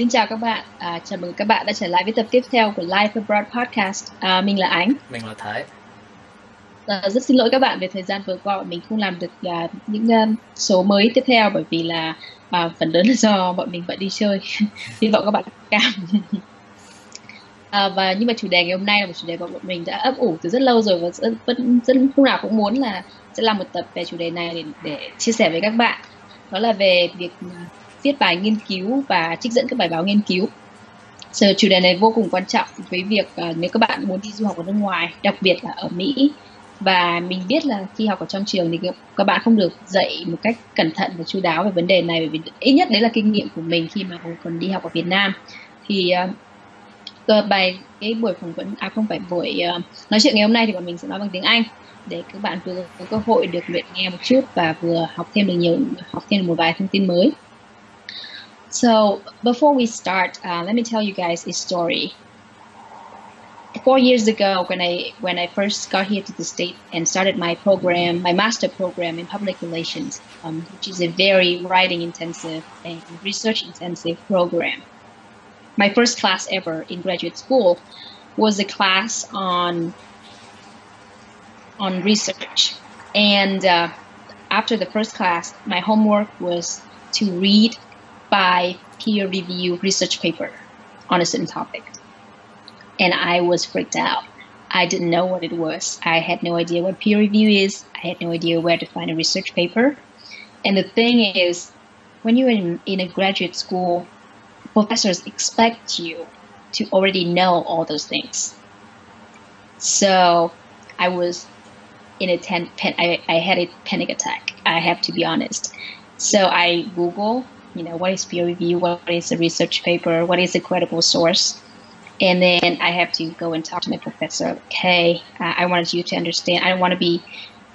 Xin chào các bạn, à, chào mừng các bạn đã trở lại với tập tiếp theo của Life Abroad Podcast. À, mình là Ánh. Mình là Thái. À, rất xin lỗi các bạn về thời gian vừa qua bọn mình không làm được uh, những uh, số mới tiếp theo bởi vì là uh, phần lớn là do bọn mình vẫn đi chơi. Hy vọng các bạn cảm. à, và nhưng mà chủ đề ngày hôm nay là một chủ đề mà bọn mình đã ấp ủ từ rất lâu rồi và rất, vẫn rất lúc nào cũng muốn là sẽ làm một tập về chủ đề này để, để chia sẻ với các bạn. Đó là về việc viết bài nghiên cứu và trích dẫn các bài báo nghiên cứu. So, chủ đề này vô cùng quan trọng với việc uh, nếu các bạn muốn đi du học ở nước ngoài, đặc biệt là ở Mỹ và mình biết là khi học ở trong trường thì các bạn không được dạy một cách cẩn thận và chu đáo về vấn đề này bởi vì ít nhất đấy là kinh nghiệm của mình khi mà còn đi học ở Việt Nam thì uh, bài cái buổi phỏng vấn à không phải buổi uh, nói chuyện ngày hôm nay thì bọn mình sẽ nói bằng tiếng Anh để các bạn vừa có cơ hội được luyện nghe một chút và vừa học thêm được nhiều học thêm được một vài thông tin mới. So before we start, uh, let me tell you guys a story. Four years ago, when I when I first got here to the state and started my program, my master program in public relations, um, which is a very writing intensive and research intensive program. My first class ever in graduate school was a class on on research, and uh, after the first class, my homework was to read by peer review research paper on a certain topic. And I was freaked out. I didn't know what it was. I had no idea what peer review is. I had no idea where to find a research paper. And the thing is, when you're in, in a graduate school, professors expect you to already know all those things. So I was in a ten, pen, I, I had a panic attack. I have to be honest. So I Google you know, what is peer review, what is a research paper, what is a credible source. And then I have to go and talk to my professor. Uh, I wanted you to understand. I don't want to be,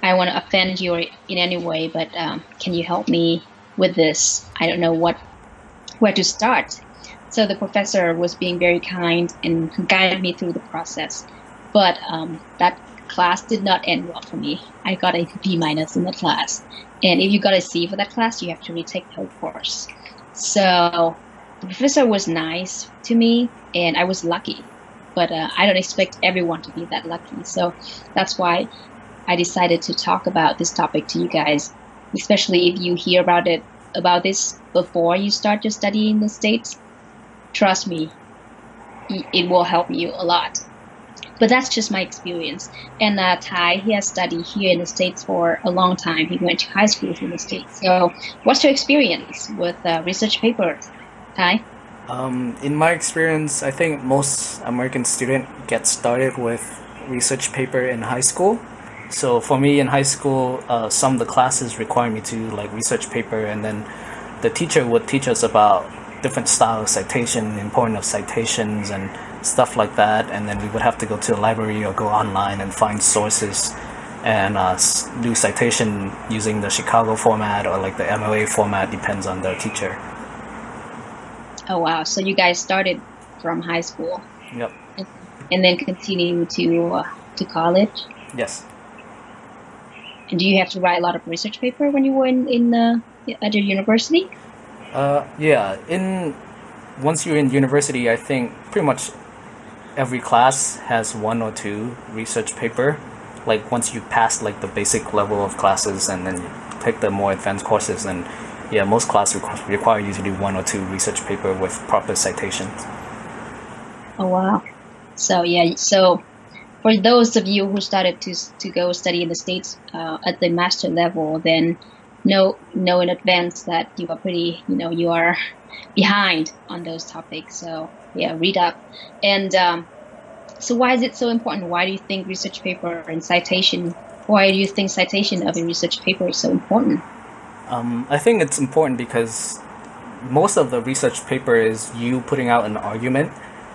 I want to offend you in any way, but um, can you help me with this? I don't know what, where to start. So the professor was being very kind and guided me through the process. But um, that class did not end well for me. I got a B minus in the class. And if you got a C for that class, you have to retake the whole course. So the professor was nice to me, and I was lucky. But uh, I don't expect everyone to be that lucky. So that's why I decided to talk about this topic to you guys, especially if you hear about it about this before you start your study in the states. Trust me, it will help you a lot. But that's just my experience. And uh, Ty, he has studied here in the States for a long time. He went to high school in the States. So, what's your experience with uh, research papers, Ty? Um, in my experience, I think most American student get started with research paper in high school. So for me in high school, uh, some of the classes require me to like research paper, and then the teacher would teach us about different style of citation, the importance of citations, and stuff like that. And then we would have to go to a library or go online and find sources and uh, do citation using the Chicago format or like the MLA format, depends on the teacher. Oh wow! So you guys started from high school. Yep. And then continue to uh, to college. Yes. And do you have to write a lot of research paper when you were in, in uh, at your university? Uh, yeah. In once you're in university, I think pretty much every class has one or two research paper. Like once you pass like the basic level of classes and then you take the more advanced courses, and yeah, most classes require you to do one or two research paper with proper citations. Oh wow! So yeah, so for those of you who started to to go study in the states uh, at the master level, then know know in advance that you are pretty, you know, you are behind on those topics. So yeah, read up. And um, so, why is it so important? Why do you think research paper and citation? Why do you think citation of a research paper is so important? Um, I think it's important because most of the research paper is you putting out an argument,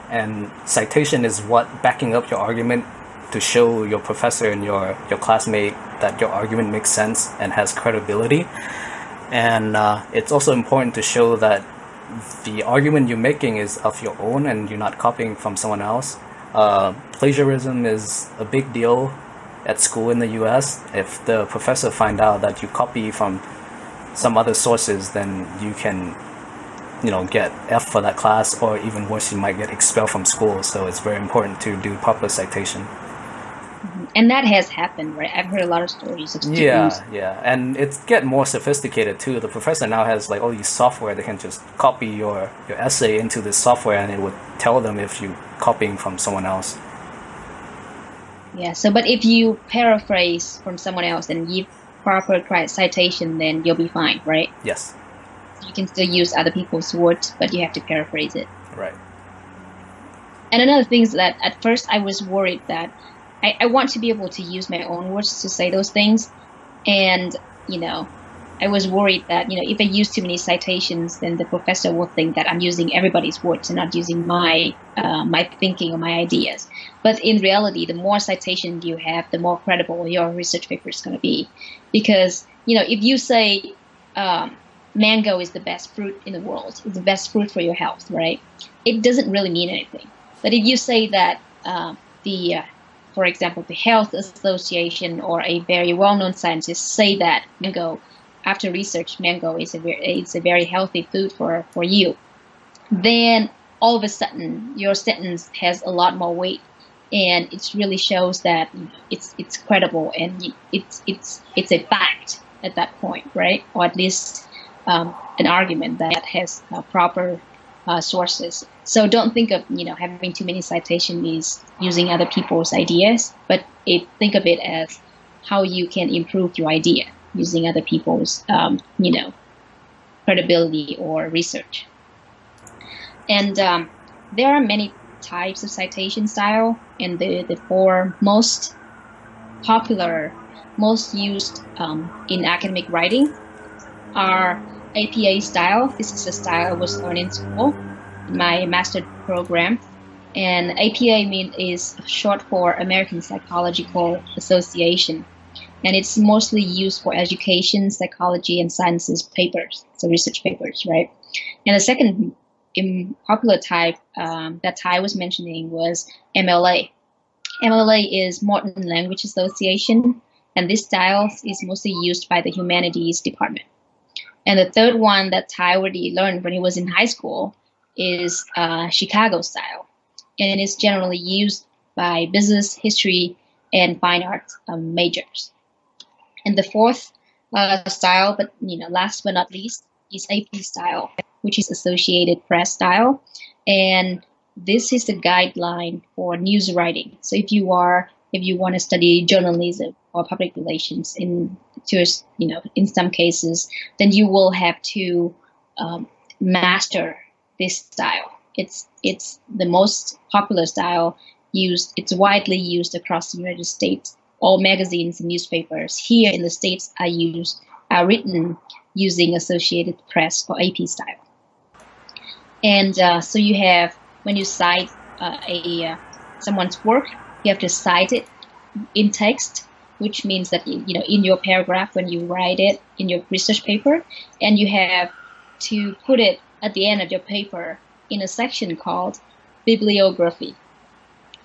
and citation is what backing up your argument to show your professor and your your classmate that your argument makes sense and has credibility. And uh, it's also important to show that the argument you're making is of your own and you're not copying from someone else. Uh, plagiarism is a big deal at school in the U.S. If the professor find out that you copy from some other sources, then you can you know get F for that class, or even worse, you might get expelled from school. So it's very important to do proper citation. And that has happened, right? I've heard a lot of stories of students. Yeah, yeah, and it's get more sophisticated too. The professor now has like all these software they can just copy your your essay into this software, and it would tell them if you're copying from someone else. Yeah. So, but if you paraphrase from someone else and give proper citation, then you'll be fine, right? Yes. You can still use other people's words, but you have to paraphrase it. Right. And another thing is that at first I was worried that I, I want to be able to use my own words to say those things, and you know, I was worried that you know if I use too many citations, then the professor will think that I'm using everybody's words and not using my uh, my thinking or my ideas. But in reality, the more citation you have, the more credible your research paper is going to be, because you know if you say um, mango is the best fruit in the world, it's the best fruit for your health, right? It doesn't really mean anything. But if you say that uh, the uh, for example, the Health Association or a very well-known scientist say that mango after research, mango is a very, it's a very healthy food for, for you, then all of a sudden your sentence has a lot more weight, and it really shows that it's it's credible and it's it's it's a fact at that point, right? Or at least um, an argument that has proper uh, sources. So don't think of you know having too many citations is using other people's ideas, but it, think of it as how you can improve your idea using other people's, um, you know, credibility or research. And um, there are many types of citation style, and the, the four most popular, most used um, in academic writing are APA style. This is the style I was learning in school, my master program. And APA mean is short for American Psychological Association and it's mostly used for education, psychology, and sciences papers, so research papers, right? And the second popular type um, that Ty was mentioning was MLA. MLA is Modern Language Association, and this style is mostly used by the humanities department. And the third one that Ty already learned when he was in high school is uh, Chicago style, and it is generally used by business, history, and fine arts um, majors. And the fourth uh, style, but you know, last but not least, is AP style, which is Associated Press style, and this is the guideline for news writing. So if you are if you want to study journalism or public relations in to you know in some cases, then you will have to um, master this style. It's it's the most popular style used. It's widely used across the United States all magazines and newspapers here in the States are used are written using Associated Press or AP style. And uh, so you have when you cite uh, a uh, someone's work, you have to cite it in text, which means that you know in your paragraph when you write it in your research paper, and you have to put it at the end of your paper in a section called bibliography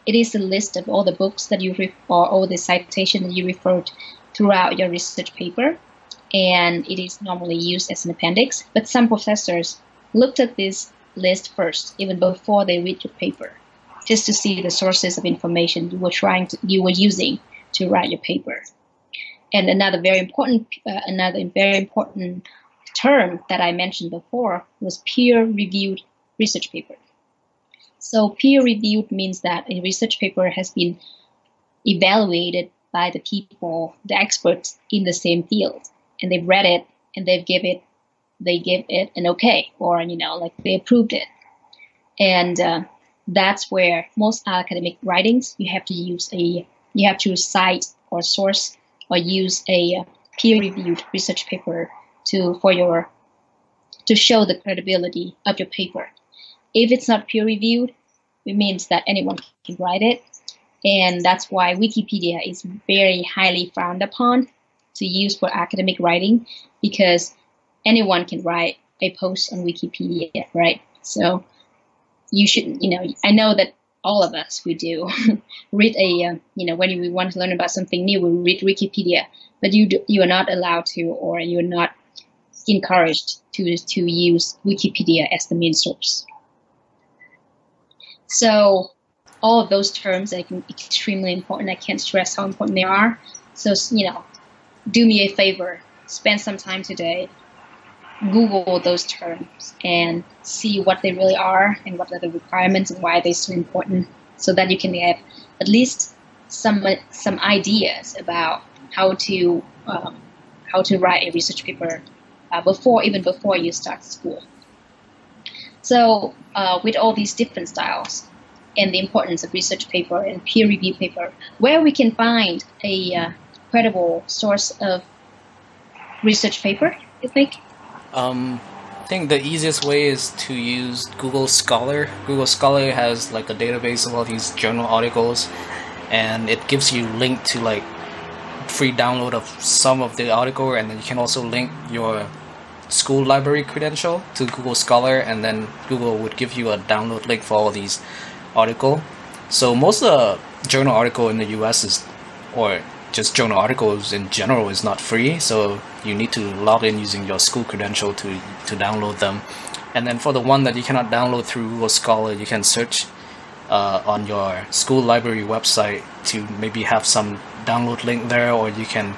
it is a list of all the books that you re- or all the citation that you referred throughout your research paper, and it is normally used as an appendix. But some professors looked at this list first, even before they read your paper, just to see the sources of information you were trying to, you were using to write your paper. And another very important, uh, another very important term that I mentioned before was peer-reviewed research paper. So peer reviewed means that a research paper has been evaluated by the people, the experts in the same field, and they've read it and they've give it, they give it an okay, or you know, like they approved it, and uh, that's where most academic writings you have to use a, you have to cite or source or use a uh, peer reviewed research paper to for your to show the credibility of your paper. If it's not peer reviewed, it means that anyone can write it. And that's why Wikipedia is very highly frowned upon to use for academic writing because anyone can write a post on Wikipedia, right? So you should, you know, I know that all of us we do read a, uh, you know, when we want to learn about something new, we read Wikipedia, but you do, you are not allowed to, or you're not encouraged to, to use Wikipedia as the main source. So all of those terms are extremely important. I can't stress how important they are. So, you know, do me a favor, spend some time today, Google those terms and see what they really are and what are the requirements and why they're so important so that you can have at least some some ideas about how to um, how to write a research paper uh, before even before you start school. So uh, with all these different styles and the importance of research paper and peer review paper, where we can find a uh, credible source of research paper, you think? Um, I think the easiest way is to use Google Scholar. Google Scholar has like a database of all these journal articles, and it gives you link to like free download of some of the article, and then you can also link your school library credential to Google Scholar, and then Google would give you a download link for all these article. So most of the journal article in the U.S. is, or just journal articles in general is not free, so you need to log in using your school credential to to download them. And then for the one that you cannot download through Google Scholar, you can search uh, on your school library website to maybe have some download link there, or you can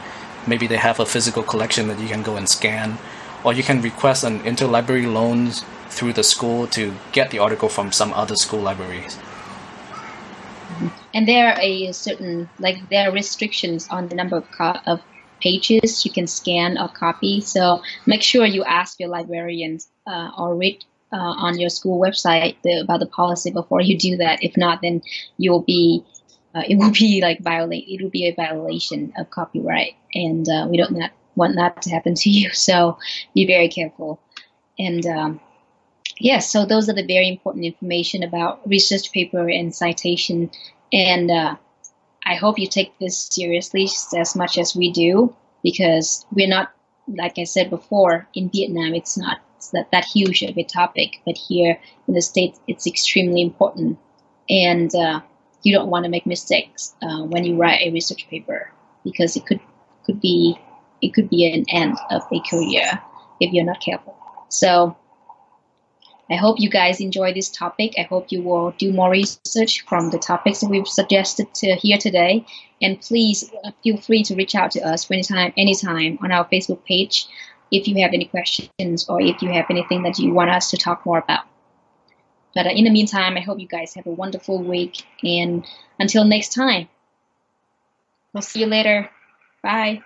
maybe they have a physical collection that you can go and scan, or you can request an interlibrary loan through the school to get the article from some other school libraries and there are a certain like there are restrictions on the number of co- of pages you can scan or copy. So make sure you ask your librarians uh, or read uh, on your school website the, about the policy before you do that. If not, then you'll be uh, it will be like violate it will be a violation of copyright, and uh, we don't not want that to happen to you. So be very careful. And um, yes, so those are the very important information about research paper and citation and uh, I hope you take this seriously as much as we do because we're not, like I said before, in Vietnam, it's not that, that huge of a topic, but here in the States, it's extremely important. And uh, you don't want to make mistakes uh, when you write a research paper because it could could be it could be an end of a career if you're not careful. So I hope you guys enjoy this topic. I hope you will do more research from the topics that we've suggested to here today. And please uh, feel free to reach out to us anytime, anytime on our Facebook page if you have any questions or if you have anything that you want us to talk more about. But uh, in the meantime, I hope you guys have a wonderful week. And until next time, we'll see you later. Bye.